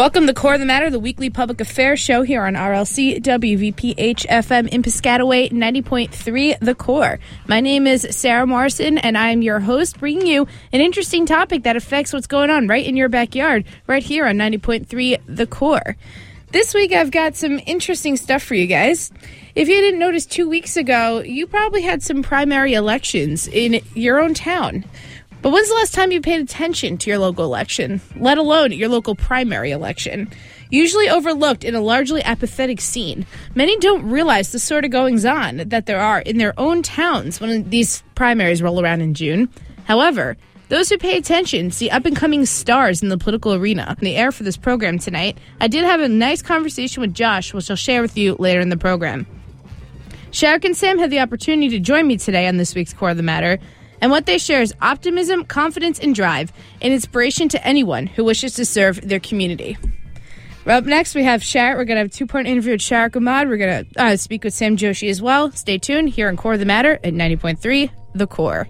Welcome to Core of the Matter, the weekly public affairs show here on RLC WVPH FM in Piscataway 90.3 The Core. My name is Sarah Morrison, and I'm your host, bringing you an interesting topic that affects what's going on right in your backyard, right here on 90.3 The Core. This week, I've got some interesting stuff for you guys. If you didn't notice two weeks ago, you probably had some primary elections in your own town. But when's the last time you paid attention to your local election, let alone your local primary election? Usually overlooked in a largely apathetic scene, many don't realize the sort of goings on that there are in their own towns when these primaries roll around in June. However, those who pay attention see up and coming stars in the political arena. In the air for this program tonight, I did have a nice conversation with Josh, which I'll share with you later in the program. Shariq and Sam had the opportunity to join me today on this week's Core of the Matter and what they share is optimism, confidence, and drive, and inspiration to anyone who wishes to serve their community. Up next, we have Shariq. We're going to have a two part interview with Shariq Ahmad. We're going to uh, speak with Sam Joshi as well. Stay tuned here on Core of the Matter at 90.3 The Core.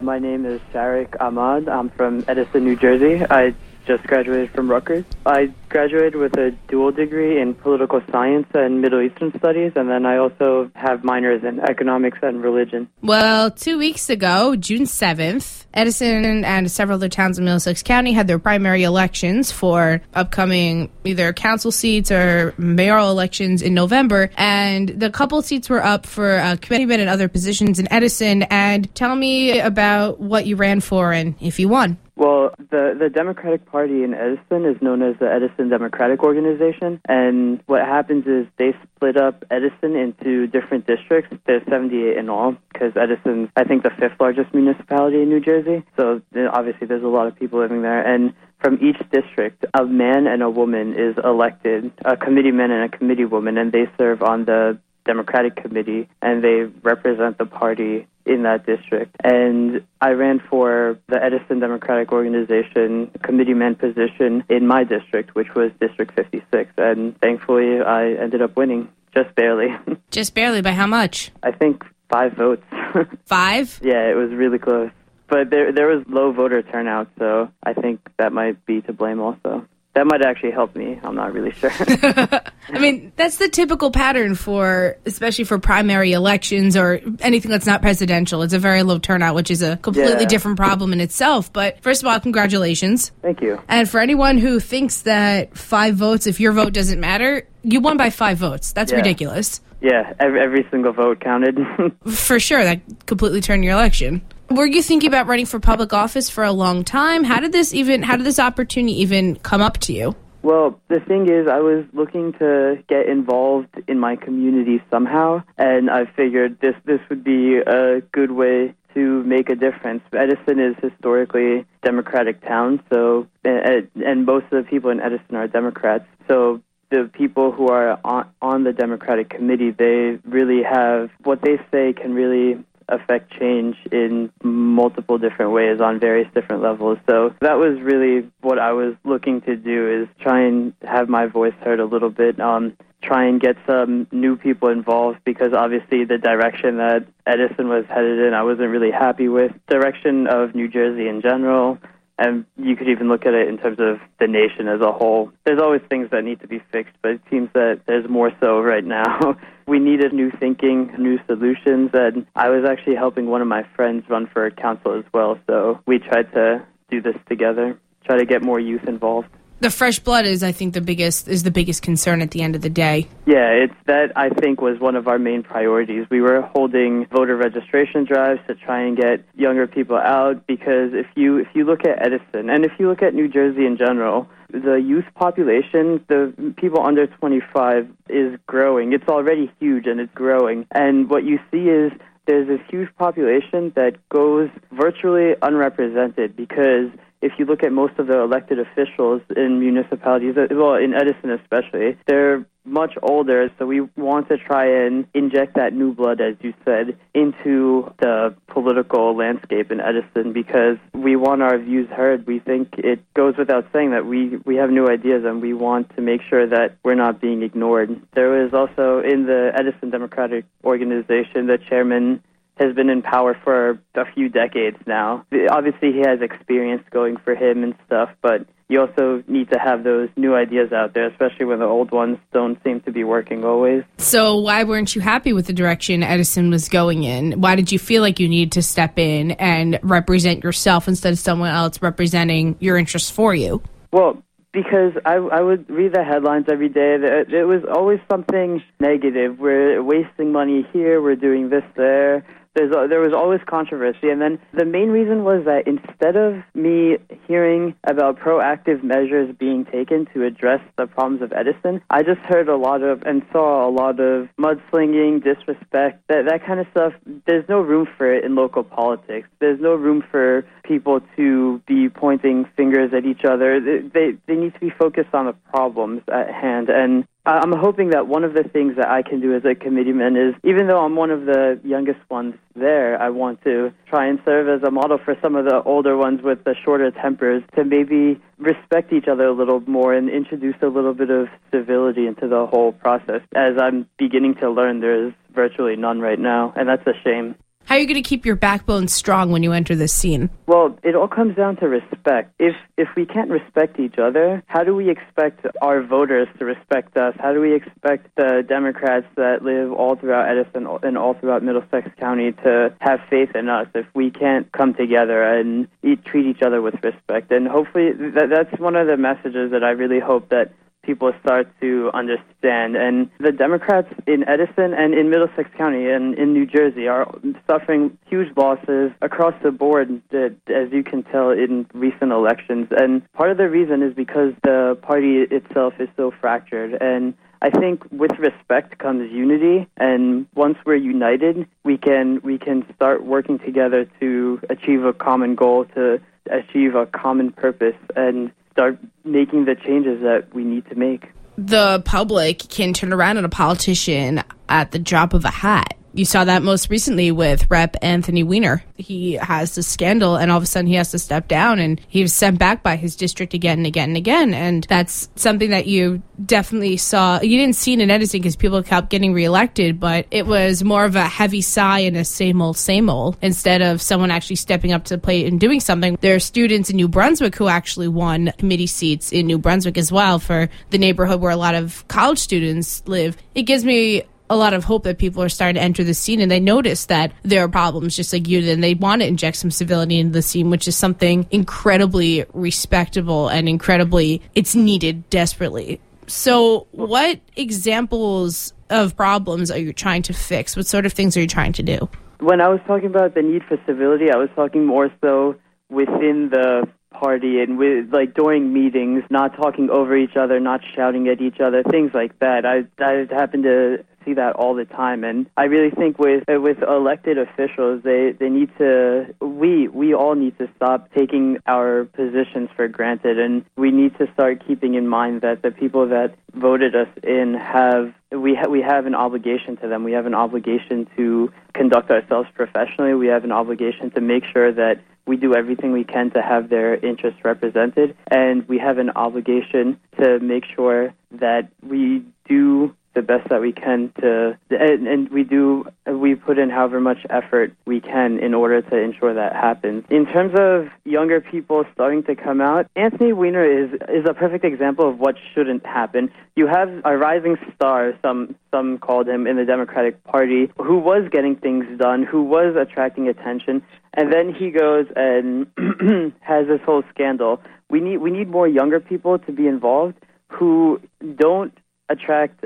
My name is Shariq Ahmad. I'm from Edison, New Jersey. I just graduated from Rutgers. I graduated with a dual degree in political science and Middle Eastern studies, and then I also have minors in economics and religion. Well, two weeks ago, June 7th, Edison and several other towns in Middlesex County had their primary elections for upcoming either council seats or mayoral elections in November. And the couple seats were up for uh, committeemen and other positions in Edison. And tell me about what you ran for and if you won. Well, the the Democratic Party in Edison is known as the Edison Democratic Organization, and what happens is they split up Edison into different districts. There's 78 in all, because Edison's I think the fifth largest municipality in New Jersey. So obviously there's a lot of people living there, and from each district, a man and a woman is elected, a committeeman and a committee woman, and they serve on the Democratic Committee, and they represent the party in that district. And I ran for the Edison Democratic Organization committeeman position in my district, which was District 56. And thankfully, I ended up winning just barely. just barely. By how much? I think five votes. five? Yeah, it was really close. But there, there was low voter turnout, so I think that might be to blame also that might actually help me. I'm not really sure. I mean, that's the typical pattern for, especially for primary elections or anything that's not presidential. It's a very low turnout, which is a completely yeah. different problem in itself. But first of all, congratulations. Thank you. And for anyone who thinks that five votes, if your vote doesn't matter, you won by five votes. That's yeah. ridiculous. Yeah, every, every single vote counted. for sure, that completely turned your election. Were you thinking about running for public office for a long time? How did this even how did this opportunity even come up to you? Well, the thing is, I was looking to get involved in my community somehow, and I figured this this would be a good way to make a difference. Edison is historically Democratic town, so and most of the people in Edison are Democrats. So the people who are on, on the Democratic committee, they really have what they say can really affect change in multiple different ways on various different levels. So that was really what I was looking to do is try and have my voice heard a little bit. Um, try and get some new people involved because obviously the direction that Edison was headed in I wasn't really happy with. Direction of New Jersey in general, and you could even look at it in terms of the nation as a whole. There's always things that need to be fixed, but it seems that there's more so right now. we needed new thinking, new solutions, and I was actually helping one of my friends run for council as well, so we tried to do this together, try to get more youth involved the fresh blood is i think the biggest is the biggest concern at the end of the day. Yeah it's that i think was one of our main priorities. We were holding voter registration drives to try and get younger people out because if you if you look at edison and if you look at new jersey in general the youth population the people under 25 is growing. It's already huge and it's growing. And what you see is there's this huge population that goes virtually unrepresented because if you look at most of the elected officials in municipalities, uh, well, in Edison especially, they're much older, so we want to try and inject that new blood, as you said, into the political landscape in Edison because we want our views heard. We think it goes without saying that we, we have new ideas and we want to make sure that we're not being ignored. There was also in the Edison Democratic Organization, the chairman has been in power for a few decades now. Obviously, he has experience going for him and stuff, but you also need to have those new ideas out there, especially when the old ones don't seem to be working always. So, why weren't you happy with the direction Edison was going in? Why did you feel like you needed to step in and represent yourself instead of someone else representing your interests for you? Well, because I, I would read the headlines every day. It was always something negative. We're wasting money here. We're doing this there there's there was always controversy, and then the main reason was that instead of me hearing about proactive measures being taken to address the problems of Edison, I just heard a lot of and saw a lot of mudslinging, disrespect, that that kind of stuff. There's no room for it in local politics. There's no room for people to be pointing fingers at each other. They they need to be focused on the problems at hand, and I'm hoping that one of the things that I can do as a committeeman is, even though I'm one of the youngest ones there, I want to try and serve as a model for some of the older ones with the shorter tempers to maybe respect each other a little more and introduce a little bit of civility into the whole process. As I'm beginning to learn, there's virtually none right now, and that's a shame. How are you going to keep your backbone strong when you enter this scene? Well, it all comes down to respect. If if we can't respect each other, how do we expect our voters to respect us? How do we expect the Democrats that live all throughout Edison and all throughout Middlesex County to have faith in us if we can't come together and eat, treat each other with respect? And hopefully, that, that's one of the messages that I really hope that people start to understand. And the Democrats in Edison and in Middlesex County and in New Jersey are suffering huge losses across the board, as you can tell in recent elections. And part of the reason is because the party itself is so fractured. And I think with respect comes unity, and once we're united, we can we can start working together to achieve a common goal, to achieve a common purpose, and start making the changes that we need to make. The public can turn around on a politician at the drop of a hat you saw that most recently with Rep. Anthony Weiner. He has the scandal, and all of a sudden he has to step down, and he was sent back by his district again and again and again. And that's something that you definitely saw. You didn't see it in Edison because people kept getting reelected, but it was more of a heavy sigh and a same old, same old instead of someone actually stepping up to the plate and doing something. There are students in New Brunswick who actually won committee seats in New Brunswick as well for the neighborhood where a lot of college students live. It gives me a lot of hope that people are starting to enter the scene and they notice that there are problems just like you did and they want to inject some civility into the scene which is something incredibly respectable and incredibly it's needed desperately. So what examples of problems are you trying to fix? What sort of things are you trying to do? When i was talking about the need for civility i was talking more so within the party and with like during meetings not talking over each other not shouting at each other things like that. I i happened to see that all the time. And I really think with uh, with elected officials, they they need to we we all need to stop taking our positions for granted, and we need to start keeping in mind that the people that voted us in have we ha- we have an obligation to them. We have an obligation to conduct ourselves professionally. We have an obligation to make sure that we do everything we can to have their interests represented, and we have an obligation to make sure that we do the best that we can to and, and, we do we put in however much effort we can in order to ensure that happens. In terms of younger people starting to come out anthony weiner is is a perfect example of what shouldn't happen. You have a rising star some some called him in the democratic party who was getting things done who was attracting attention and then he goes and has this whole scandal. We need we need more younger people to be involved who don't attract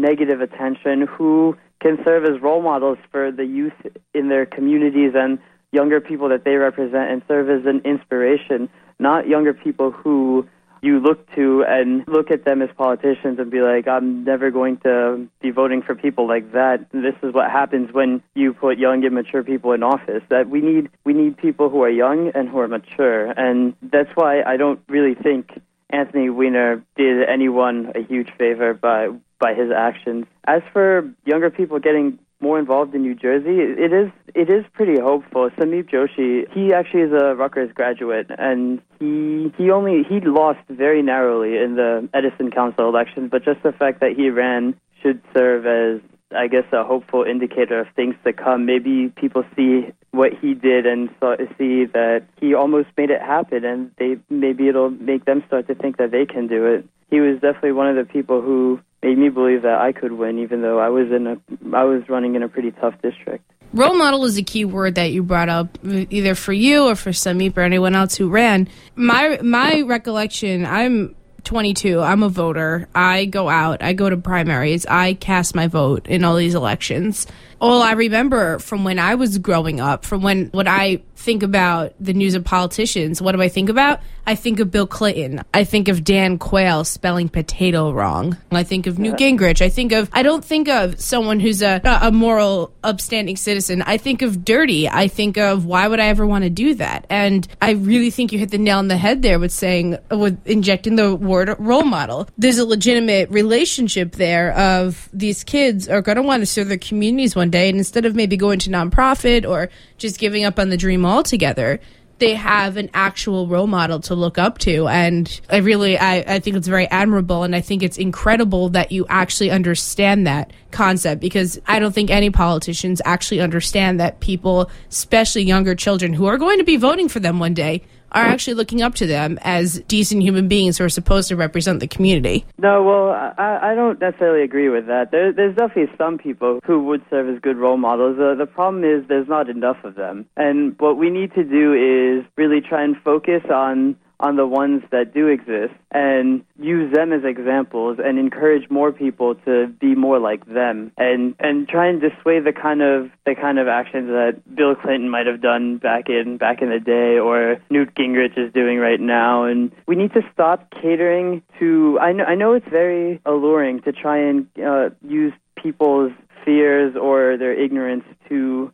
negative attention, who can serve as role models for the youth in their communities and younger people that they represent and serve as an inspiration, not younger people who you look to and look at them as politicians and be like, I'm never going to be voting for people like that. This is what happens when you put young, and mature people in office. That we need we need people who are young and who are mature, and that's why I don't really think Anthony Weiner did anyone a huge favor by by his actions. As for younger people getting more involved in New Jersey, it is it is pretty hopeful. Sameep Joshi, he actually is a Rutgers graduate, and he he only he lost very narrowly in the Edison Council election, but just the fact that he ran should serve as I guess, a hopeful indicator of things to come. Maybe people see what he did and see that he almost made it happen, and they maybe it'll make them start to think that they can do it. He was definitely one of the people who made me believe that I could win, even though I was in a I was running in a pretty tough district. Role model is a key word that you brought up, either for you or for Samip or anyone else who ran. My my recollection, I'm 22. I'm a voter. I go out. I go to primaries. I cast my vote in all these elections all I remember from when I was growing up, from when when I think about the news of politicians, what do I think about? I think of Bill Clinton. I think of Dan Quayle spelling potato wrong. I think of Newt Gingrich. I think of I don't think of someone who's a a moral, upstanding citizen. I think of dirty. I think of why would I ever want to do that? And I really think you hit the nail on the head there with saying with injecting the word role model. There's a legitimate relationship there of these kids are going to want to serve their communities one one day. And instead of maybe going to nonprofit or just giving up on the dream altogether, they have an actual role model to look up to. And I really, I, I think it's very admirable. And I think it's incredible that you actually understand that concept because I don't think any politicians actually understand that people, especially younger children who are going to be voting for them one day, are actually looking up to them as decent human beings who are supposed to represent the community. No, well, I, I don't necessarily agree with that. There, there's definitely some people who would serve as good role models. Uh, the problem is there's not enough of them. And what we need to do is really try and focus on on the ones that do exist and use them as examples and encourage more people to be more like them and and try and dissuade the kind of the kind of actions that Bill Clinton might have done back in back in the day or Newt Gingrich is doing right now. And we need to stop catering to I know I know it's very alluring to try and uh, use people's fears or their ignorance to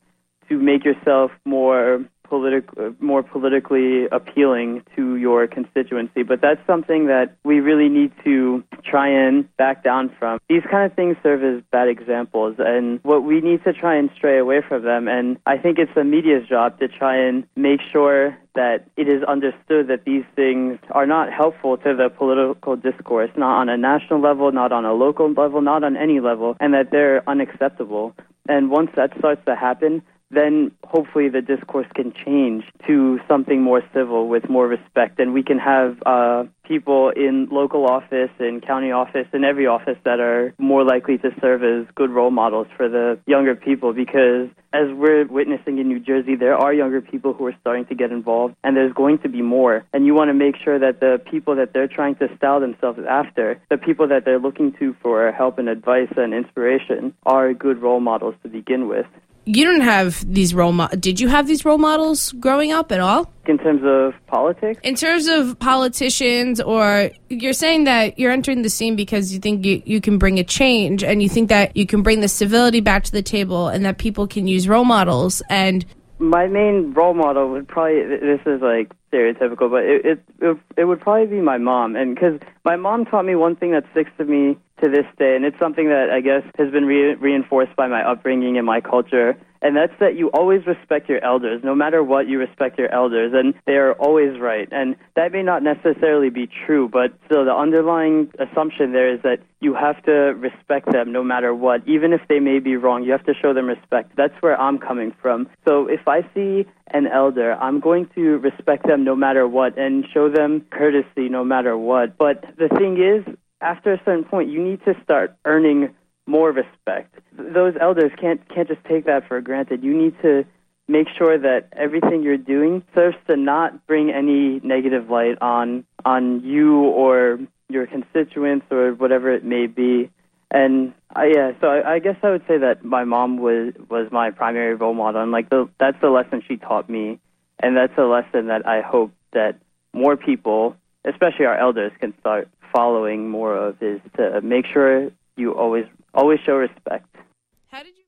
to make yourself more politic, uh, more politically appealing to your constituency. But that's something that we really need to try and back down from. These kind of things serve as bad examples, and what we need to try and stray away from them. And I think it's the media's job to try and make sure that it is understood that these things are not helpful to the political discourse, not on a national level, not on a local level, not on any level, and that they're unacceptable. And once that starts to happen, then hopefully the discourse can change to something more civil with more respect, and we can have uh, people in local office and county office and every office that are more likely to serve as good role models for the younger people. Because as we're witnessing in New Jersey, there are younger people who are starting to get involved, and there's going to be more. And you want to make sure that the people that they're trying to style themselves after, the people that they're looking to for help and advice and inspiration, are good role models to begin with you don't have these role mo- did you have these role models growing up at all? In terms of politics? In terms of politicians or you're saying that you're entering the scene because you think you, you can bring a change and you think that you can bring the civility back to the table and that people can use role models and my main role model would probably this is like stereotypical but it it it, it would probably be my mom and because my mom taught me one thing that sticks to me to this day, and it's something that I guess has been re- reinforced by my upbringing and my culture, and that's that you always respect your elders. No matter what, you respect your elders, and they are always right. And that may not necessarily be true, but still, the underlying assumption there is that you have to respect them no matter what, even if they may be wrong. You have to show them respect. That's where I'm coming from. So if I see an elder, I'm going to respect them no matter what and show them courtesy no matter what. But the thing is, after a certain point, you need to start earning more respect. Those elders can't can't just take that for granted. You need to make sure that everything you're doing serves to not bring any negative light on on you or your constituents or whatever it may be. And I, yeah, so I, I guess I would say that my mom was was my primary role model, and like the, that's the lesson she taught me, and that's a lesson that I hope that more people, especially our elders, can start following more of is to make sure you always always show respect. How did you?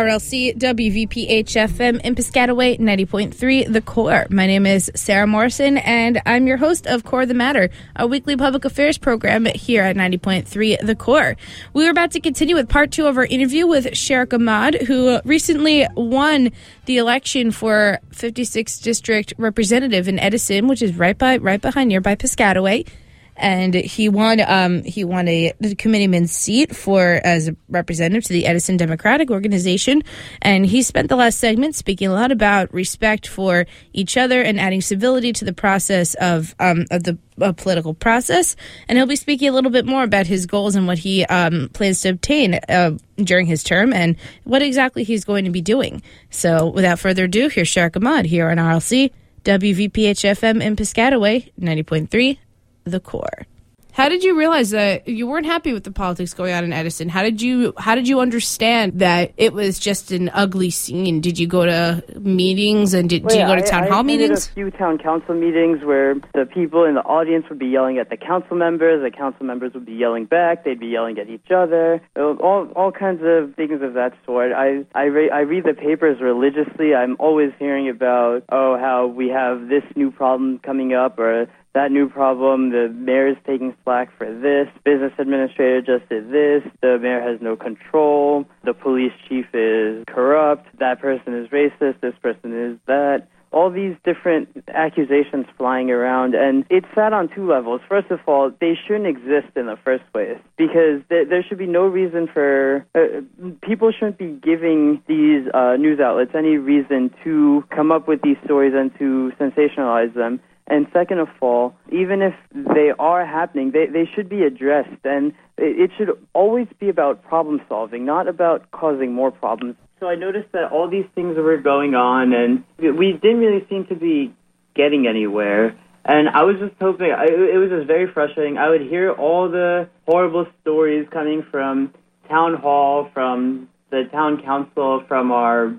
RLC WVPH FM in Piscataway 90.3 The Core. My name is Sarah Morrison and I'm your host of Core the Matter, a weekly public affairs program here at 90.3 The Core. We are about to continue with part two of our interview with Shariq Ahmad, who recently won the election for 56th District Representative in Edison, which is right by right behind nearby Piscataway and he won um, he won a committeeman's seat for as a representative to the Edison Democratic Organization, and he spent the last segment speaking a lot about respect for each other and adding civility to the process of um, of the uh, political process. And he'll be speaking a little bit more about his goals and what he um, plans to obtain uh, during his term and what exactly he's going to be doing. So, without further ado, here's Shariq Ahmad here on RLC. WVPH FM in Piscataway, 90.3 the core. How did you realize that you weren't happy with the politics going on in Edison? How did you how did you understand that it was just an ugly scene? Did you go to meetings and did, well, did you go to town I, hall I meetings? a few town council meetings where the people in the audience would be yelling at the council members, the council members would be yelling back, they'd be yelling at each other, all all kinds of things of that sort. I I, re- I read the papers religiously. I'm always hearing about oh how we have this new problem coming up or that new problem. The mayor is taking slack for this. Business administrator just did this. The mayor has no control. The police chief is corrupt. That person is racist. This person is that. All these different accusations flying around, and it's sad on two levels. First of all, they shouldn't exist in the first place because there, there should be no reason for uh, people shouldn't be giving these uh, news outlets any reason to come up with these stories and to sensationalize them. And second of all, even if they are happening, they, they should be addressed. And it, it should always be about problem solving, not about causing more problems. So I noticed that all these things were going on, and we didn't really seem to be getting anywhere. And I was just hoping, I, it was just very frustrating. I would hear all the horrible stories coming from town hall, from the town council, from our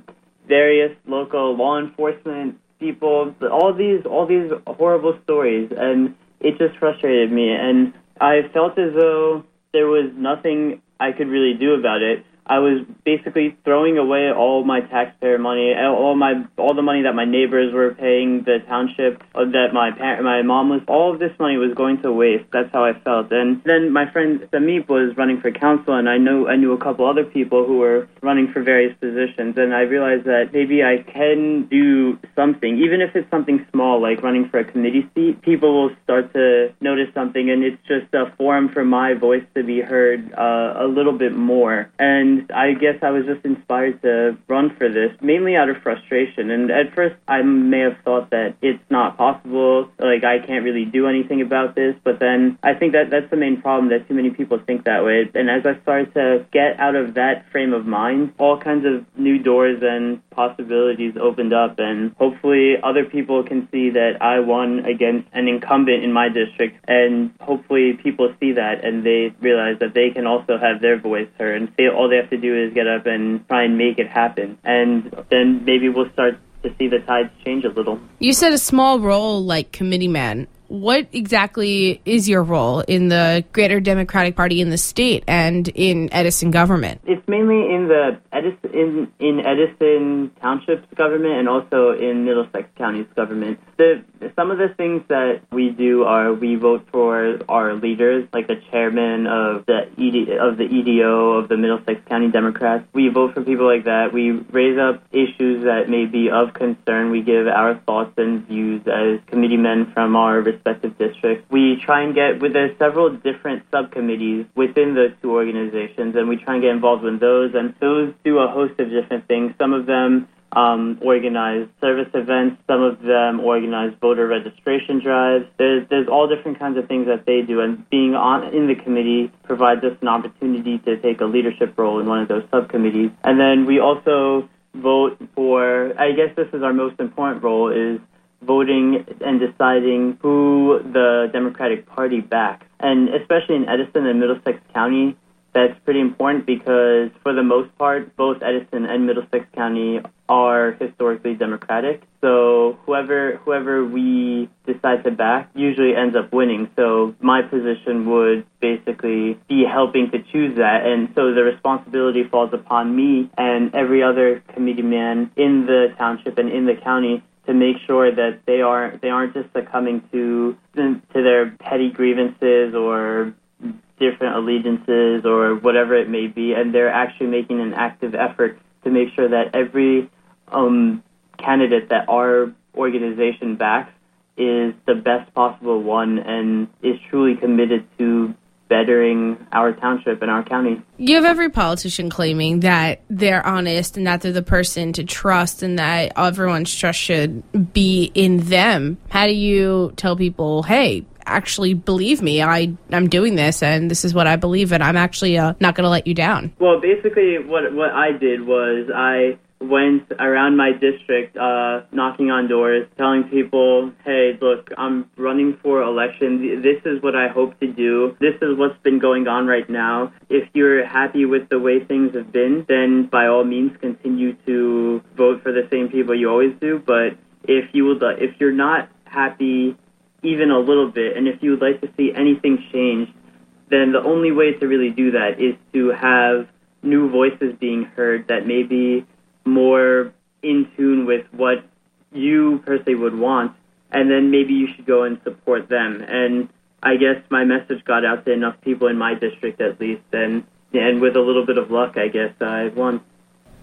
various local law enforcement people, all these all these horrible stories, and it just frustrated me. And I felt as though there was nothing I could really do about it. I was basically throwing away all my taxpayer money, all my all the money that my neighbors were paying the township, uh, that my parent, my mom was. All of this money was going to waste. That's how I felt. And then my friend Samip was running for council, and I know I knew a couple other people who were running for various positions, and I realized that maybe I can do something, even if it's something small, like running for a committee seat. People will start to notice something, and it's just a forum for my voice to be heard uh, a little bit more. And I guess I was just inspired to run for this, mainly out of frustration. And at first, I may have thought that it's not possible, like I can't really do anything about this. But then I think that that's the main problem that too many people think that way. And as I started to get out of that frame of mind, all kinds of new doors and possibilities opened up. And hopefully, other people can see that I won against an incumbent in my district. And hopefully, people see that and they realize that they can also have their voice heard. And they, all they have to do is get up and try and make it happen. And then maybe we'll start to see the tides change a little. You said a small role like committee man what exactly is your role in the greater Democratic Party in the state and in Edison government? It's mainly in the Edison in, in Edison Township's government and also in Middlesex County's government. The some of the things that we do are we vote for our leaders, like the chairman of the ED, of the EDO of the Middlesex County Democrats. We vote for people like that. We raise up issues that may be of concern. We give our thoughts and views as committee men from our respective districts. We try and get with there's several different subcommittees within the two organizations, and we try and get involved in those. And those do a host of different things. Some of them um, organize service events. Some of them organize voter registration drives. There's there's all different kinds of things that they do, and being on in the committee provides us an opportunity to take a leadership role in one of those subcommittees. And then we also vote for. I guess this is our most important role is voting and deciding who the Democratic Party backs. And especially in Edison and Middlesex County, that's pretty important because, for the most part, both Edison and Middlesex County are historically Democratic. So whoever whoever we decide to back usually ends up winning. So my position would basically be helping to choose that, and so the responsibility falls upon me and every other committee man in the township and in the county to make sure that they aren't they aren't just succumbing to to their petty grievances or different allegiances or whatever it may be, and they're actually making an active effort to make sure that every um, candidate that our organization backs is the best possible one and is truly committed to bettering our township and our county. You have every politician claiming that they're honest and that they're the person to trust and that everyone's trust should be in them. How do you tell people, hey, actually believe me. I I'm doing this, and this is what I believe and I'm actually uh, not going to let you down. Well, basically, what what I did was I went around my district, uh, knocking on doors, telling people, "Hey, look, I'm running for election. This is what I hope to do. This is what's been going on right now. If you're happy with the way things have been, then by all means, continue to vote for the same people you always do. But if you would, if you're not happy even a little bit, and if you would like to see anything changed, then the only way to really do that is to have new voices being heard that may be more in tune with what you personally would want, and then maybe you should go and support them. And I guess my message got out to enough people in my district at least, and and with a little bit of luck, I guess I won.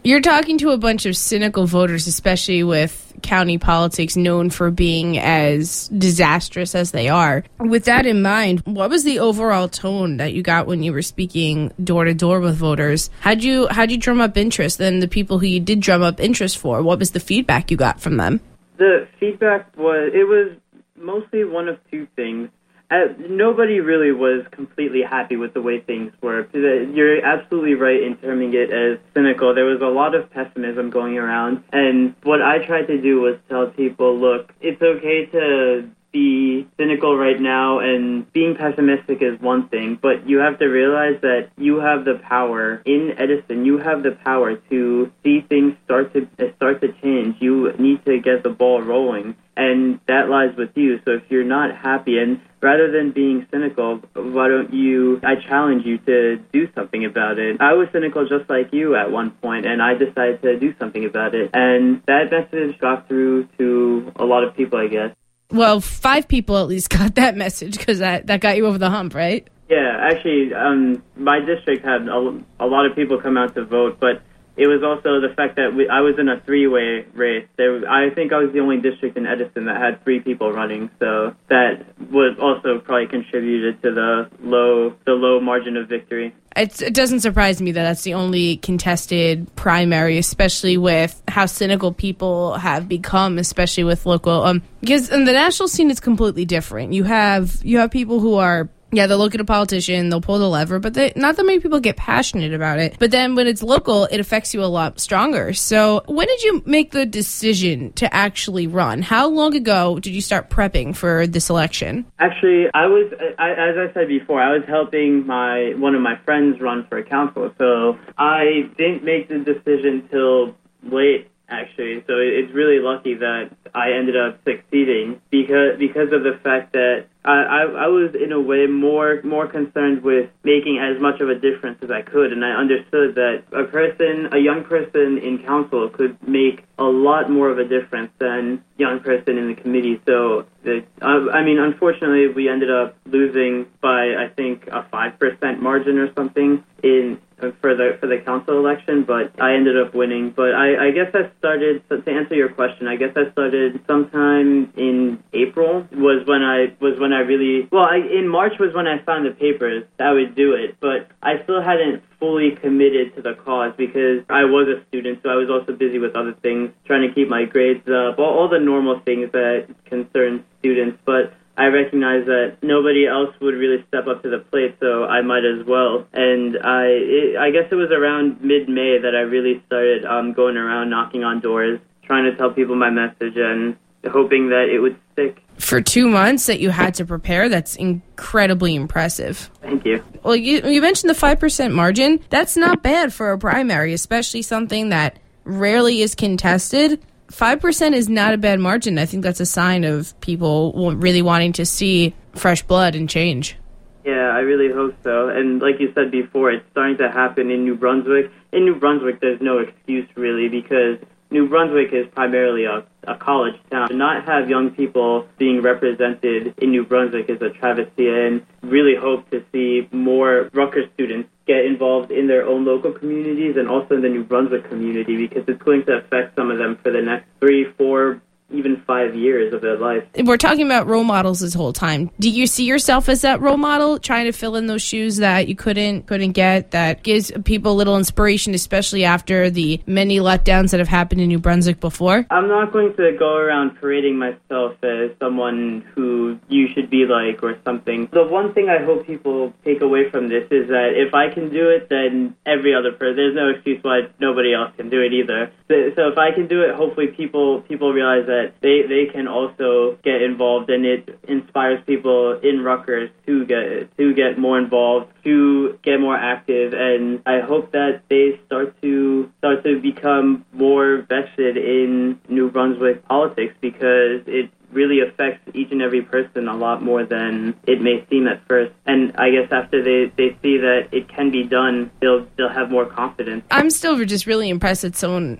You're talking to a bunch of cynical voters, especially with county politics known for being as disastrous as they are. With that in mind, what was the overall tone that you got when you were speaking door to door with voters? How'd you how'd you drum up interest? And the people who you did drum up interest for, what was the feedback you got from them? The feedback was it was mostly one of two things uh, nobody really was completely happy with the way things were. You're absolutely right in terming it as cynical. There was a lot of pessimism going around, and what I tried to do was tell people, look, it's okay to be cynical right now and being pessimistic is one thing, but you have to realize that you have the power in Edison. You have the power to see things start to start to change. You need to get the ball rolling, and that lies with you. So if you're not happy, and rather than being cynical, why don't you? I challenge you to do something about it. I was cynical just like you at one point, and I decided to do something about it, and that message got through to a lot of people, I guess. Well, five people at least got that message because that, that got you over the hump, right? Yeah, actually, um, my district had a, a lot of people come out to vote, but it was also the fact that we, I was in a three-way race. There, I think I was the only district in Edison that had three people running, so that would also probably contributed to the low the low margin of victory. It's, it doesn't surprise me that that's the only contested primary, especially with how cynical people have become, especially with local. Um, because in the national scene, it's completely different. You have you have people who are yeah, they'll look at a politician, they'll pull the lever, but they, not that many people get passionate about it. But then when it's local, it affects you a lot stronger. So, when did you make the decision to actually run? How long ago did you start prepping for this election? Actually, I was, I, as I said before, I was helping my one of my friends run for a council. So I didn't make the decision till late actually. So it's really lucky that I ended up succeeding because because of the fact that I, I, was in a way more more concerned with making as much of a difference as I could, and I understood that a person, a young person in council, could make a lot more of a difference than young person in the committee. So, the, uh, I mean, unfortunately, we ended up losing by I think a five percent margin or something in for the for the council election, but I ended up winning. But I, I guess I started to answer your question. I guess I started sometime in April was when I was when I really well. I, in March was when I signed the papers. I would do it, but I still hadn't fully committed to the cause because I was a student, so I was also busy with other things, trying to keep my grades up, all, all the normal things that concern students. But I recognized that nobody else would really step up to the plate, so I might as well. And I, it, I guess it was around mid-May that I really started um, going around knocking on doors, trying to tell people my message, and hoping that it would stick. For two months that you had to prepare, that's incredibly impressive. Thank you. Well, you, you mentioned the 5% margin. That's not bad for a primary, especially something that rarely is contested. 5% is not a bad margin. I think that's a sign of people really wanting to see fresh blood and change. Yeah, I really hope so. And like you said before, it's starting to happen in New Brunswick. In New Brunswick, there's no excuse really because New Brunswick is primarily a, a college town. To not have young people being represented in New Brunswick is a travesty and really hope to see more Rutgers students get involved in their own local communities and also in the New Brunswick community because it's going to affect some of them for the next three, four, even five years of their life. We're talking about role models this whole time. Do you see yourself as that role model, trying to fill in those shoes that you couldn't couldn't get? That gives people a little inspiration, especially after the many letdowns that have happened in New Brunswick before. I'm not going to go around parading myself as someone who you should be like or something. The one thing I hope people take away from this is that if I can do it, then every other person. There's no excuse why nobody else can do it either. So if I can do it, hopefully people people realize that that they, they can also get involved and it. Inspires people in Rutgers to get to get more involved, to get more active and I hope that they start to start to become more vested in New Brunswick politics because it really affects each and every person a lot more than it may seem at first. And I guess after they, they see that it can be done, they'll they'll have more confidence. I'm still just really impressed that someone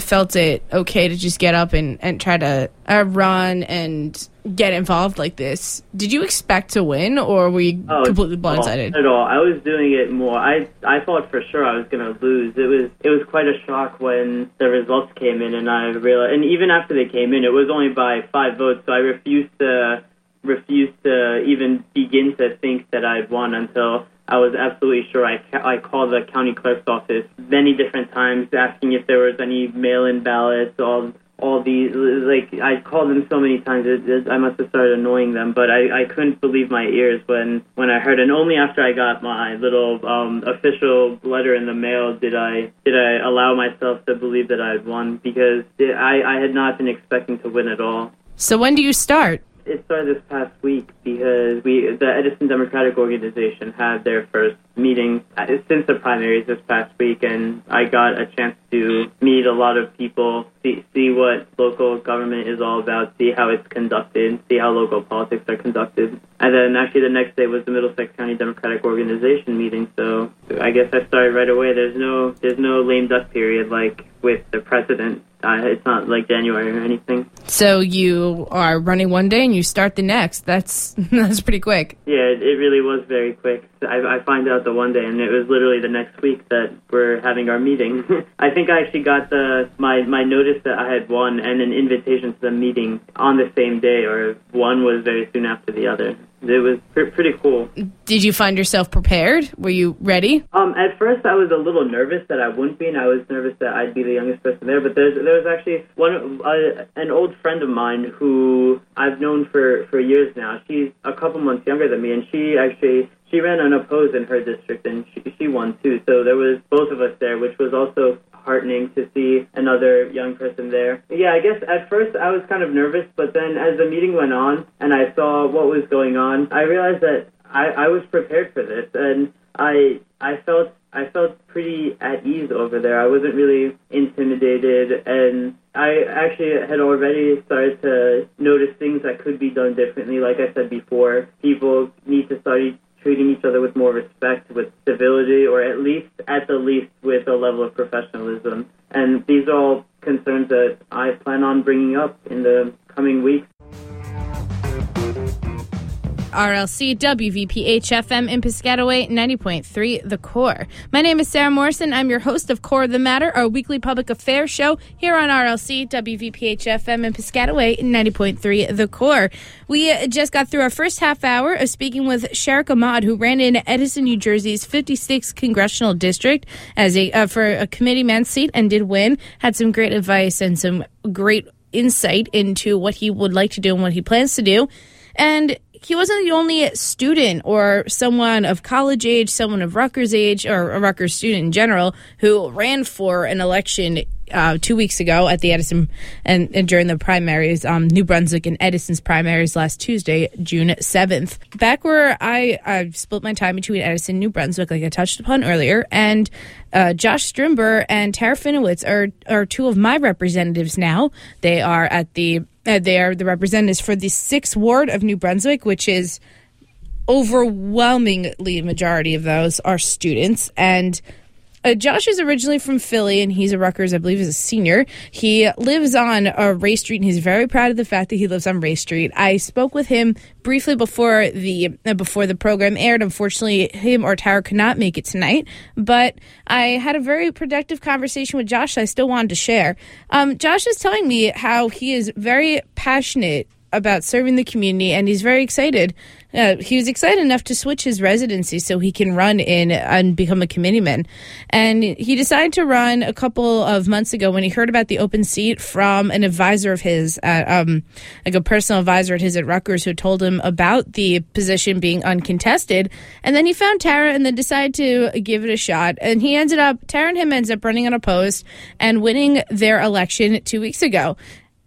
felt it okay to just get up and, and try to uh, run and get involved like this. Did you expect to win, or were you oh, completely blindsided? At all. I was doing it more. I I thought for sure I was going to lose. It was it was quite a shock when the results came in, and I realized. And even after they came in, it was only by five votes. So I refused to refused to even begin to think that I'd won until I was absolutely sure. I, ca- I called the county clerk's office many different times asking if there was any mail-in ballots, all all these like I called them so many times it, it, I must have started annoying them but I, I couldn't believe my ears when when I heard and only after I got my little um, official letter in the mail did I did I allow myself to believe that I had won because it, I I had not been expecting to win at all. So when do you start? It started this past week because we the Edison Democratic Organization had their first meeting since the primaries this past week, and I got a chance to meet a lot of people, see, see what local government is all about, see how it's conducted, see how local politics are conducted. And then actually the next day was the Middlesex County Democratic Organization meeting, so I guess I started right away. There's no there's no lame duck period like with the president. Uh, it's not like January or anything. So you are running one day and you start the next. That's that's pretty quick. Yeah, it, it really was very quick. I, I find out the one day, and it was literally the next week that we're having our meeting. I think I actually got the my my notice that I had won and an invitation to the meeting on the same day, or one was very soon after the other it was pr- pretty cool. Did you find yourself prepared? Were you ready? Um, at first, I was a little nervous that I wouldn't be, and I was nervous that I'd be the youngest person there. But there's there was actually one uh, an old friend of mine who I've known for for years now. She's a couple months younger than me, and she actually she ran unopposed in her district, and she she won too. So there was both of us there, which was also heartening to see another young person there. Yeah, I guess at first I was kind of nervous, but then as the meeting went on and I saw what was going on, I realized that I, I was prepared for this, and I I felt I felt pretty at ease over there. I wasn't really intimidated, and I actually had already started to notice things that could be done differently. Like I said before, people need to start treating each other with more respect, with civility, or at least, at the least, with a level of professionalism. And these are all concerns that I plan on bringing up in the coming weeks. RLC WVPH FM in Piscataway 90.3 The Core. My name is Sarah Morrison. I'm your host of Core of the Matter, our weekly public affairs show here on RLC WVPH FM in Piscataway 90.3 The Core. We just got through our first half hour of speaking with Shariq Ahmad, who ran in Edison, New Jersey's 56th congressional district as a uh, for a committeeman seat and did win. Had some great advice and some great insight into what he would like to do and what he plans to do. And he wasn't the only student or someone of college age, someone of Rutgers age, or a Rutgers student in general who ran for an election uh, two weeks ago at the Edison and, and during the primaries, um, New Brunswick and Edison's primaries last Tuesday, June 7th. Back where I, I split my time between Edison New Brunswick, like I touched upon earlier, and uh, Josh Strimber and Tara Finowitz are, are two of my representatives now. They are at the uh, they are the representatives for the sixth ward of New Brunswick, which is overwhelmingly majority of those are students and uh, Josh is originally from Philly, and he's a Rutgers, I believe, as a senior. He lives on uh, Ray Street, and he's very proud of the fact that he lives on Ray Street. I spoke with him briefly before the uh, before the program aired. Unfortunately, him or Tara could not make it tonight, but I had a very productive conversation with Josh. I still wanted to share. Um, Josh is telling me how he is very passionate about serving the community, and he's very excited. Uh, he was excited enough to switch his residency so he can run in and become a committeeman. And he decided to run a couple of months ago when he heard about the open seat from an advisor of his, uh, um, like a personal advisor at his at Rutgers, who told him about the position being uncontested. And then he found Tara and then decided to give it a shot. And he ended up, Tara and him ends up running unopposed and winning their election two weeks ago.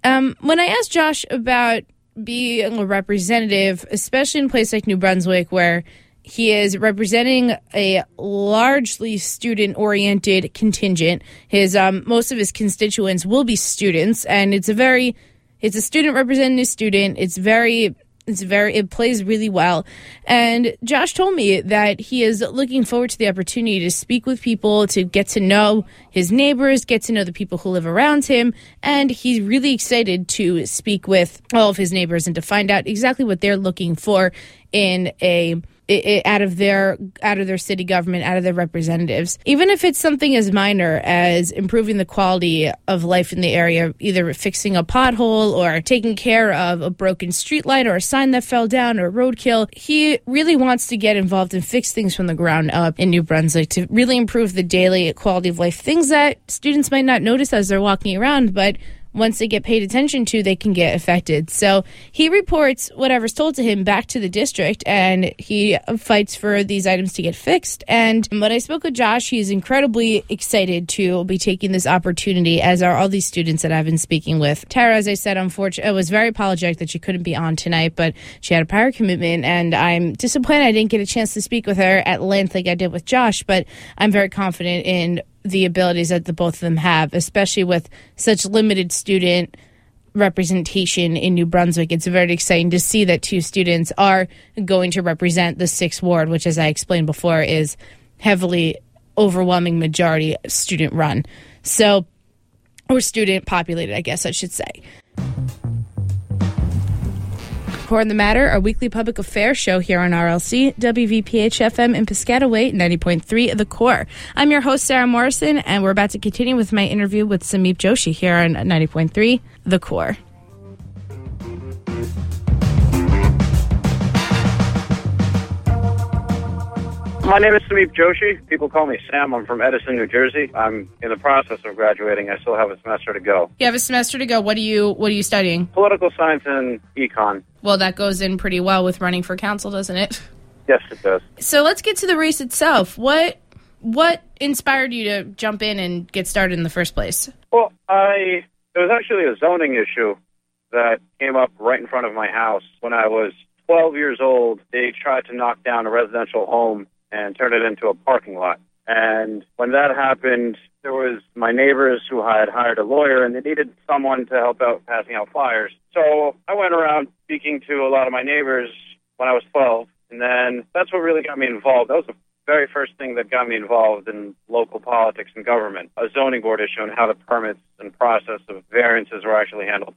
Um, when I asked Josh about being a representative, especially in a place like New Brunswick, where he is representing a largely student oriented contingent. His um, most of his constituents will be students, and it's a very it's a student representing a student. It's very it's very it plays really well. And Josh told me that he is looking forward to the opportunity to speak with people, to get to know his neighbors, get to know the people who live around him, and he's really excited to speak with all of his neighbors and to find out exactly what they're looking for in a it, it, out of their out of their city government, out of their representatives. Even if it's something as minor as improving the quality of life in the area, either fixing a pothole or taking care of a broken streetlight or a sign that fell down or a roadkill, he really wants to get involved and fix things from the ground up in New Brunswick to really improve the daily quality of life. Things that students might not notice as they're walking around, but once they get paid attention to, they can get affected. So he reports whatever's told to him back to the district and he fights for these items to get fixed. And when I spoke with Josh, he's incredibly excited to be taking this opportunity, as are all these students that I've been speaking with. Tara, as I said, unfortunately, uh, was very apologetic that she couldn't be on tonight, but she had a prior commitment, and I'm disappointed I didn't get a chance to speak with her at length like I did with Josh, but I'm very confident in the abilities that the both of them have, especially with such limited student representation in New Brunswick. It's very exciting to see that two students are going to represent the sixth ward, which, as I explained before, is heavily overwhelming majority student run. So, or student populated, I guess I should say. Report on the Matter, our weekly public affairs show here on RLC, WVPH FM in Piscataway, 90.3 The Core. I'm your host, Sarah Morrison, and we're about to continue with my interview with Sameep Joshi here on 90.3 The Core. My name is Sameep Joshi. People call me Sam. I'm from Edison, New Jersey. I'm in the process of graduating. I still have a semester to go. You have a semester to go. What are you What are you studying? Political science and econ. Well, that goes in pretty well with running for council, doesn't it? Yes, it does. So let's get to the race itself. What What inspired you to jump in and get started in the first place? Well, I it was actually a zoning issue that came up right in front of my house when I was 12 years old. They tried to knock down a residential home and turn it into a parking lot. And when that happened, there was my neighbors who had hired a lawyer and they needed someone to help out passing out flyers. So I went around speaking to a lot of my neighbors when I was 12. And then that's what really got me involved. That was the very first thing that got me involved in local politics and government, a zoning board issue and how the permits and process of variances were actually handled.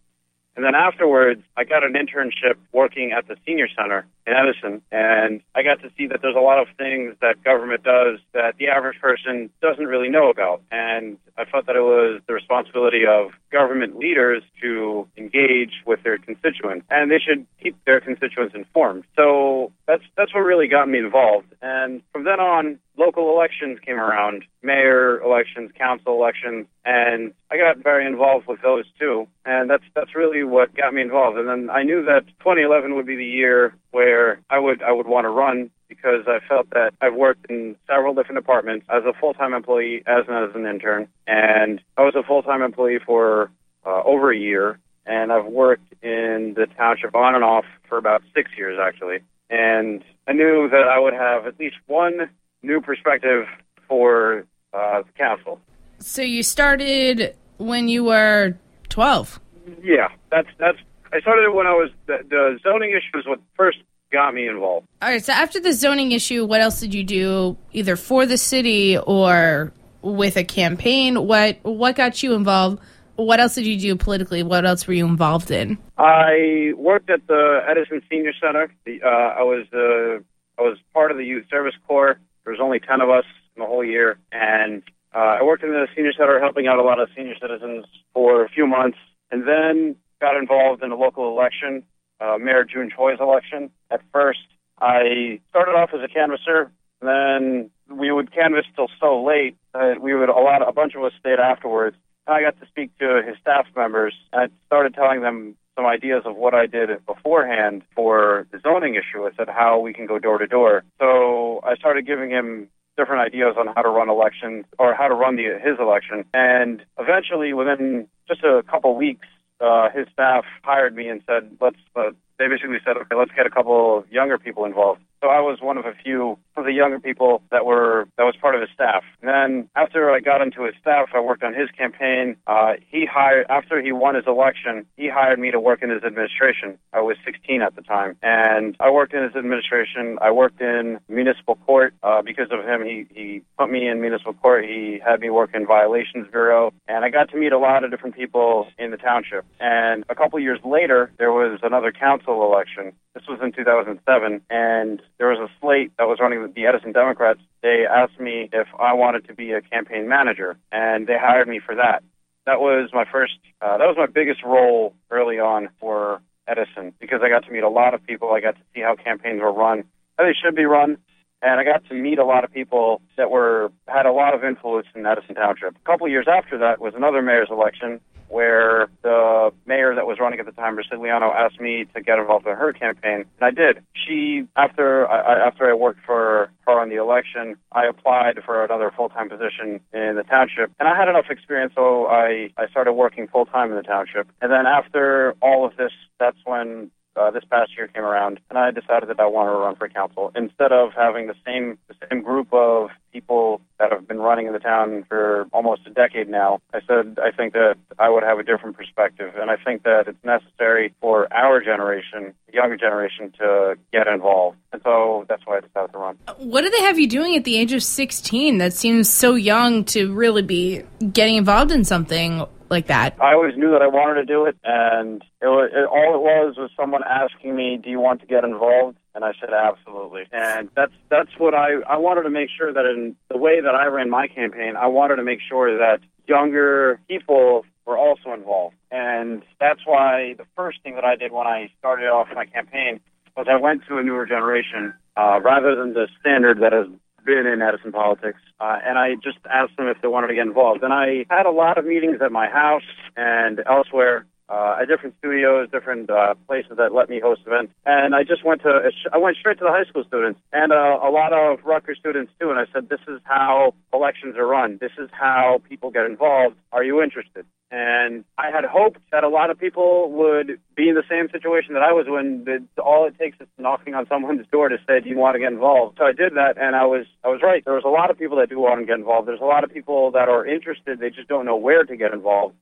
And then afterwards, I got an internship working at the senior center in Edison, and I got to see that there's a lot of things that government does that the average person doesn't really know about. And I felt that it was the responsibility of government leaders to engage with their constituents, and they should keep their constituents informed. So that's that's what really got me involved. And from then on, local elections came around, mayor elections, council elections, and I got very involved with those too. And that's that's really what got me involved. And then I knew that 2011 would be the year where I would I would want to run because I felt that I've worked in several different departments as a full-time employee, as an, as an intern, and I was a full-time employee for uh, over a year, and I've worked in the township on and off for about six years actually. And I knew that I would have at least one new perspective for uh, the council. So you started when you were 12. Yeah, that's that's. I started when I was the, the zoning issue was what first got me involved. All right, so after the zoning issue, what else did you do either for the city or with a campaign? What what got you involved? What else did you do politically? What else were you involved in? I worked at the Edison Senior Center. The, uh, I was uh, I was part of the Youth Service Corps. There was only ten of us in the whole year, and uh, I worked in the senior center, helping out a lot of senior citizens for a few months, and then got involved in a local election, uh, Mayor Jun Choi's election. At first, I started off as a canvasser, then we would canvass till so late that we would a lot a bunch of us stayed afterwards. And I got to speak to his staff members I started telling them some ideas of what I did beforehand for the zoning issue. I said how we can go door to door. So I started giving him different ideas on how to run elections or how to run the, his election. And eventually, within just a couple weeks, uh, his staff hired me and said, "Let's." Uh, they basically said, "Okay, let's get a couple of younger people involved." So I was one of a few of the younger people that were that was part of his staff. And then after I got into his staff, I worked on his campaign. Uh, he hired after he won his election, he hired me to work in his administration. I was 16 at the time, and I worked in his administration. I worked in municipal court uh, because of him. He he put me in municipal court. He had me work in violations bureau, and I got to meet a lot of different people in the township. And a couple years later, there was another council election. This was in 2007, and there was a slate that was running the Edison Democrats. They asked me if I wanted to be a campaign manager, and they hired me for that. That was my first. Uh, that was my biggest role early on for Edison because I got to meet a lot of people. I got to see how campaigns were run, how they should be run, and I got to meet a lot of people that were had a lot of influence in Edison Township. A couple of years after that was another mayor's election, where the mayor that was running at the time, Ricigliano, asked me to get involved in her campaign, and I did. She, after I, after I worked for her on the election, I applied for another full-time position in the township, and I had enough experience, so I I started working full-time in the township. And then after all of this, that's when uh, this past year came around, and I decided that I wanted to run for council instead of having the same the same group of people that have been running in the town for almost a decade now. I said I think that I would have a different perspective, and I think that it's necessary for our generation, the younger generation, to get involved. And so that's why I decided to run. What do they have you doing at the age of 16? That seems so young to really be getting involved in something like that? I always knew that I wanted to do it, and it, was, it, all it was was someone asking me, "Do you want to get involved?" And I said, "Absolutely." And that's that's what I I wanted to make sure that in the way that I ran my campaign, I wanted to make sure that younger people were also involved, and that's why the first thing that I did when I started off my campaign was I went to a newer generation uh, rather than the standard that has been in Edison politics, uh, and I just asked them if they wanted to get involved. And I had a lot of meetings at my house and elsewhere. Uh, at different studios, different uh, places that let me host events, and I just went to I went straight to the high school students and uh, a lot of Rutgers students too, and I said, "This is how elections are run. This is how people get involved. Are you interested?" And I had hoped that a lot of people would be in the same situation that I was when all it takes is knocking on someone's door to say, "Do you want to get involved?" So I did that, and I was I was right. There was a lot of people that do want to get involved. There's a lot of people that are interested. They just don't know where to get involved,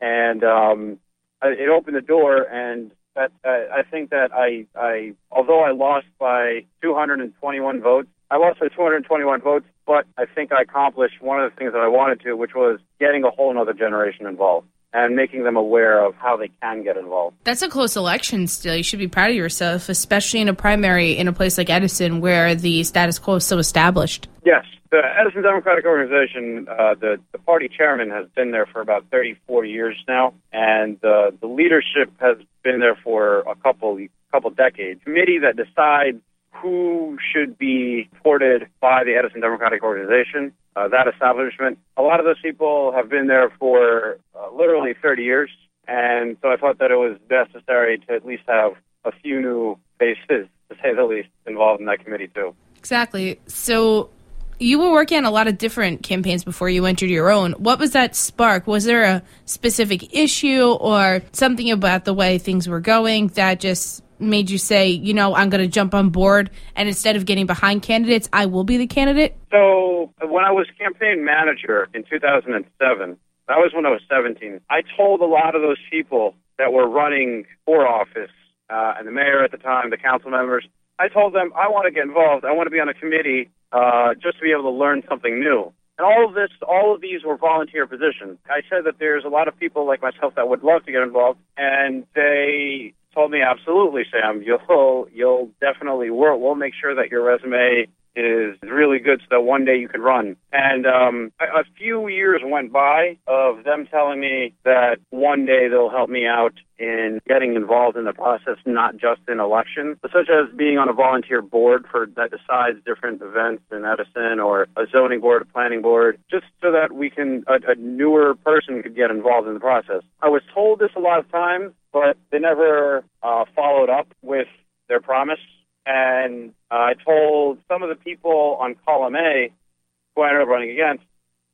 and um, it opened the door. And that uh, I think that I I although I lost by 221 votes, I lost by 221 votes, but I think I accomplished one of the things that I wanted to, which was getting a whole other generation involved and making them aware of how they can get involved. That's a close election still. You should be proud of yourself, especially in a primary in a place like Edison where the status quo is so established. Yes. The Edison Democratic Organization, uh, the, the party chairman has been there for about 34 years now, and uh, the leadership has been there for a couple couple decades. Committee that decides who should be supported by the Edison Democratic Organization, uh, that establishment. A lot of those people have been there for uh, literally 30 years, and so I thought that it was necessary to at least have a few new faces, to say the least, involved in that committee too. Exactly. So you were working on a lot of different campaigns before you entered your own. What was that spark? Was there a specific issue or something about the way things were going that just made you say, you know, I'm going to jump on board and instead of getting behind candidates, I will be the candidate? So when I was campaign manager in 2007, that was when I was 17, I told a lot of those people that were running for office, uh, and the mayor at the time, the council members, I told them I want to get involved. I want to be on a committee uh, just to be able to learn something new. And all of this, all of these were volunteer positions. I said that there's a lot of people like myself that would love to get involved, and they told me, absolutely, Sam, you'll you'll definitely we'll, we'll make sure that your resume is really good so that one day you could run. And um, a, few years went by of them telling me that one day they'll help me out in getting involved in the process, not just in elections, but such as being on a volunteer board for that decides different events in Edison or a zoning board, a planning board, just so that we can a, a newer person could get involved in the process. I was told this a lot of times, but they never uh, followed up with their promise. And uh, I told some of the people on column A, who I ended up running against,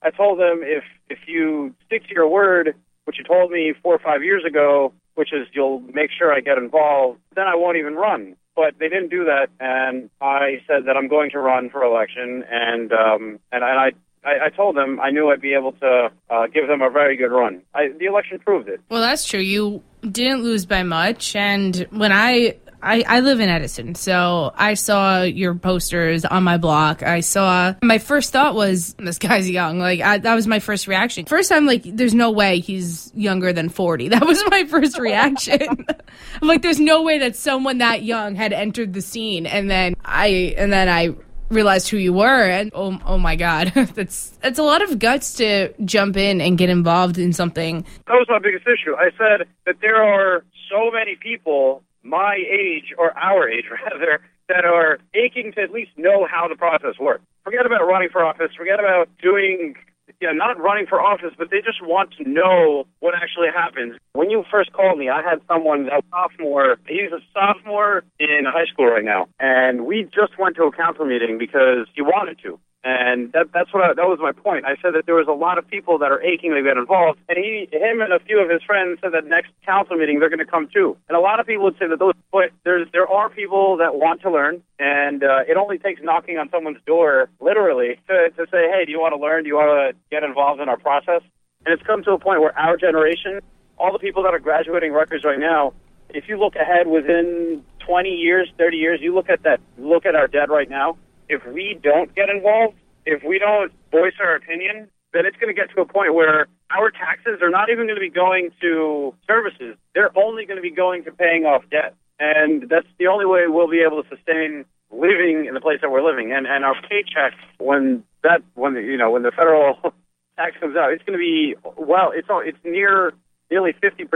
I told them if if you stick to your word, which you told me four or five years ago, which is you'll make sure I get involved, then I won't even run. But they didn't do that, and I said that I'm going to run for election, and um, and I. I, I told them I knew I'd be able to uh, give them a very good run. I, the election proved it. Well, that's true. You didn't lose by much, and when I I, I live in Edison, so I saw your posters on my block. I saw my first thought was this guy's young. Like I, that was my first reaction. First, I'm like, there's no way he's younger than 40. That was my first reaction. I'm like, there's no way that someone that young had entered the scene. And then I and then I realized who you were and oh, oh my god that's that's a lot of guts to jump in and get involved in something that was my biggest issue i said that there are so many people my age, or our age rather, that are aching to at least know how the process works. Forget about running for office, forget about doing yeah, not running for office, but they just want to know what actually happens. When you first called me, I had someone, a sophomore, he's a sophomore in high school right now, and we just went to a council meeting because he wanted to. And that, that's what I, that was my point. I said that there was a lot of people that are aching to get involved, and he, him, and a few of his friends said that next council meeting they're going to come too. And a lot of people would say that those, but there's there are people that want to learn, and uh, it only takes knocking on someone's door, literally, to, to say, hey, do you want to learn? Do you want to get involved in our process? And it's come to a point where our generation, all the people that are graduating Rutgers right now, if you look ahead within 20 years, 30 years, you look at that, look at our debt right now if we don't get involved, if we don't voice our opinion, then it's going to get to a point where our taxes are not even going to be going to services. They're only going to be going to paying off debt. And that's the only way we'll be able to sustain living in the place that we're living. And and our paycheck when that when you know when the federal tax comes out, it's going to be well, it's all it's near nearly 50%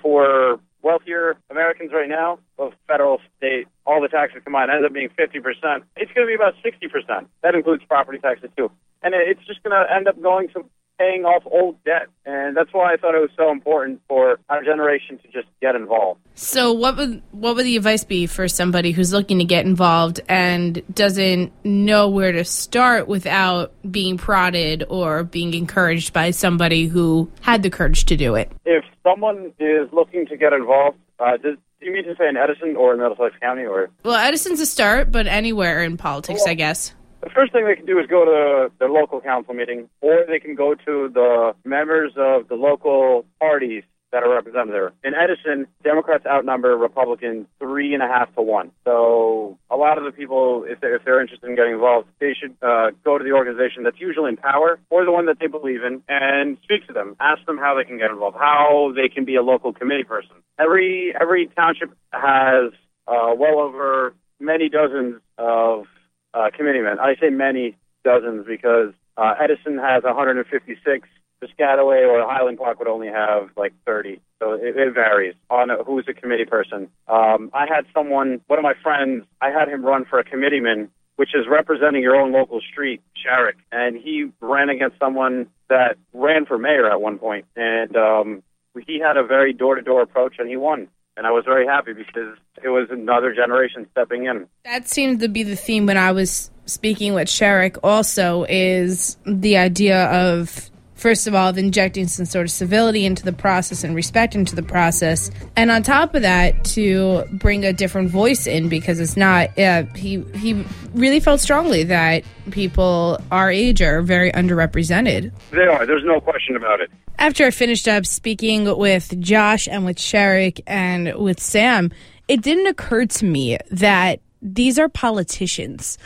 for wealthier Americans right now of federal, state, all the taxes combined ends up being 50%. It's going to be about 60%. That includes property taxes too. And it's just going to end up going to paying off old debt. And that's why I thought it was so important for our generation to just get involved. So what would what would the advice be for somebody who's looking to get involved and doesn't know where to start without being prodded or being encouraged by somebody who had the courage to do it? If someone is looking to get involved, uh, does you mean to say in Edison or in Middlesex County or? Well, Edison's a start, but anywhere in politics, well, I guess. The first thing they can do is go to the local council meeting, or they can go to the members of the local parties that are represented there. In Edison, Democrats outnumber Republicans three and a half to one. So a lot of the people, if they're, if they're interested in getting involved, they should uh, go to the organization that's usually in power or the one that they believe in and speak to them. Ask them how they can get involved, how they can be a local committee person. Every every township has uh, well over many dozens of uh, committeemen. I say many dozens because uh, Edison has 156. Piscataway or Highland Park would only have like 30. So it, it varies on who's a committee person. Um, I had someone, one of my friends, I had him run for a committeeman, which is representing your own local street, Shariq, and he ran against someone that ran for mayor at one point, and um, he had a very door-to-door approach, and he won and I was very happy because it was another generation stepping in. That seemed to be the theme when I was speaking with Shariq also is the idea of first of all, of injecting some sort of civility into the process and respect into the process. And on top of that, to bring a different voice in because it's not, uh, he, he really felt strongly that people our age are very underrepresented. They are. There's no question about it. After I finished up speaking with Josh and with Shariq and with Sam, it didn't occur to me that these are politicians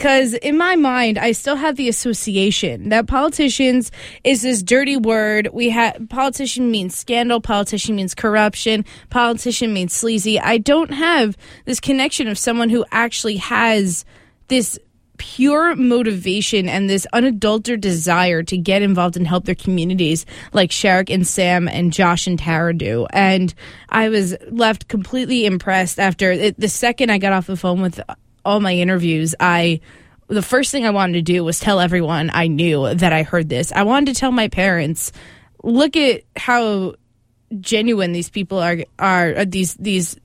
because in my mind i still have the association that politicians is this dirty word we have politician means scandal politician means corruption politician means sleazy i don't have this connection of someone who actually has this pure motivation and this unadulterated desire to get involved and help their communities like Shariq and Sam and Josh and Tara do. And I was left completely impressed after it, the second I got off the phone with all my interviews, I the first thing I wanted to do was tell everyone I knew that I heard this. I wanted to tell my parents, look at how genuine these people are are these these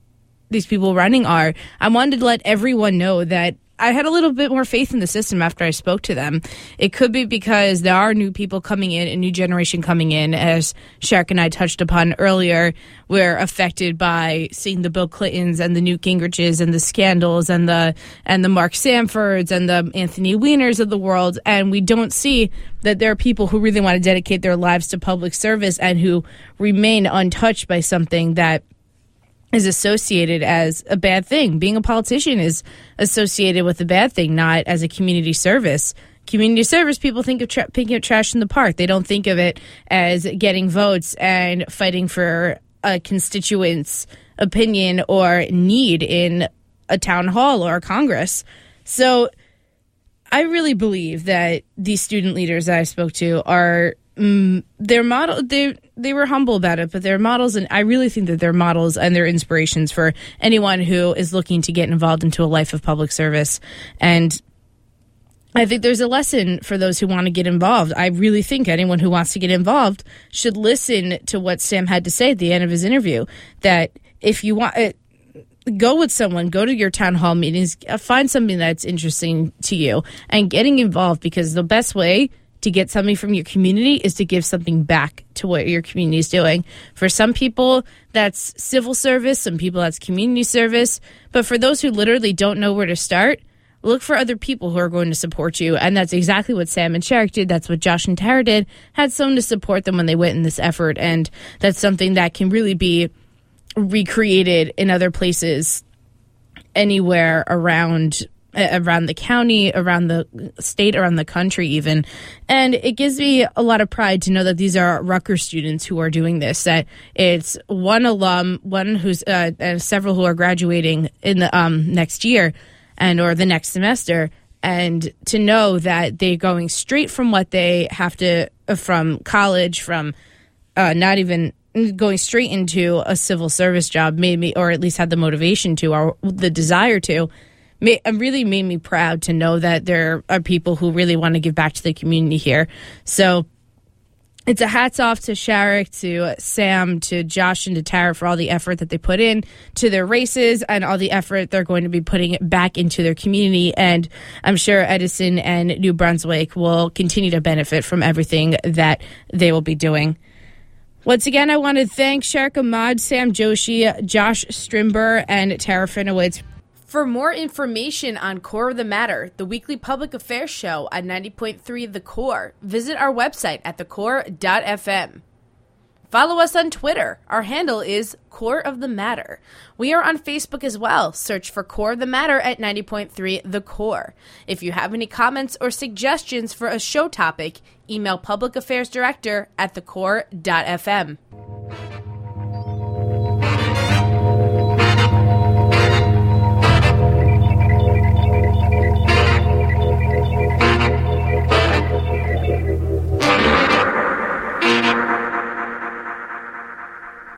these people running are. I wanted to let everyone know that I had a little bit more faith in the system after I spoke to them. It could be because there are new people coming in, a new generation coming in, as Shariq and I touched upon earlier. We're affected by seeing the Bill Clintons and the Newt Gingriches and the scandals and the and the Mark Sanfords and the Anthony Weiners of the world, and we don't see that there are people who really want to dedicate their lives to public service and who remain untouched by something that is associated as a bad thing. Being a politician is associated with a bad thing, not as a community service. Community service people think of tra- picking up trash in the park. They don't think of it as getting votes and fighting for a constituent's opinion or need in a town hall or Congress. So I really believe that these student leaders that I spoke to are mm, they're model they they were humble about it, but they're models, and I really think that they're models and they're inspirations for anyone who is looking to get involved into a life of public service. And I think there's a lesson for those who want to get involved. I really think anyone who wants to get involved should listen to what Sam had to say at the end of his interview. That if you want. It, go with someone, go to your town hall meetings, uh, find something that's interesting to you, and getting involved because the best way to get something from your community is to give something back to what your community is doing. For some people, that's civil service, some people, that's community service. But for those who literally don't know where to start, look for other people who are going to support you. And that's exactly what Sam and Shariq did. That's what Josh and Tara did, had someone to support them when they went in this effort. And that's something that can really be recreated in other places anywhere around around the county, around the state, around the country, even. And it gives me a lot of pride to know that these are Rutgers students who are doing this. That it's one alum, one who's uh, and several who are graduating in the um, next year and or the next semester. And to know that they're going straight from what they have to uh, from college, from uh, not even going straight into a civil service job made me, or at least had the motivation to, or the desire to, it um, really made me proud to know that there are people who really want to give back to the community here. So it's a hats off to Shariq, to Sam, to Josh, and to Tara for all the effort that they put in to their races and all the effort they're going to be putting back into their community. And I'm sure Edison and New Brunswick will continue to benefit from everything that they will be doing. Once again, I want to thank Shariq Ahmad, Sam Joshi, Josh Strimber, and Tara Finowitz for more information on Core of the Matter, the weekly public affairs show on 90.3 The Core, visit our website at thecore.fm. Follow us on Twitter. Our handle is Core of the Matter. We are on Facebook as well. Search for Core of the Matter at 90.3 The Core. If you have any comments or suggestions for a show topic, email Public Affairs Director at thecore.fm.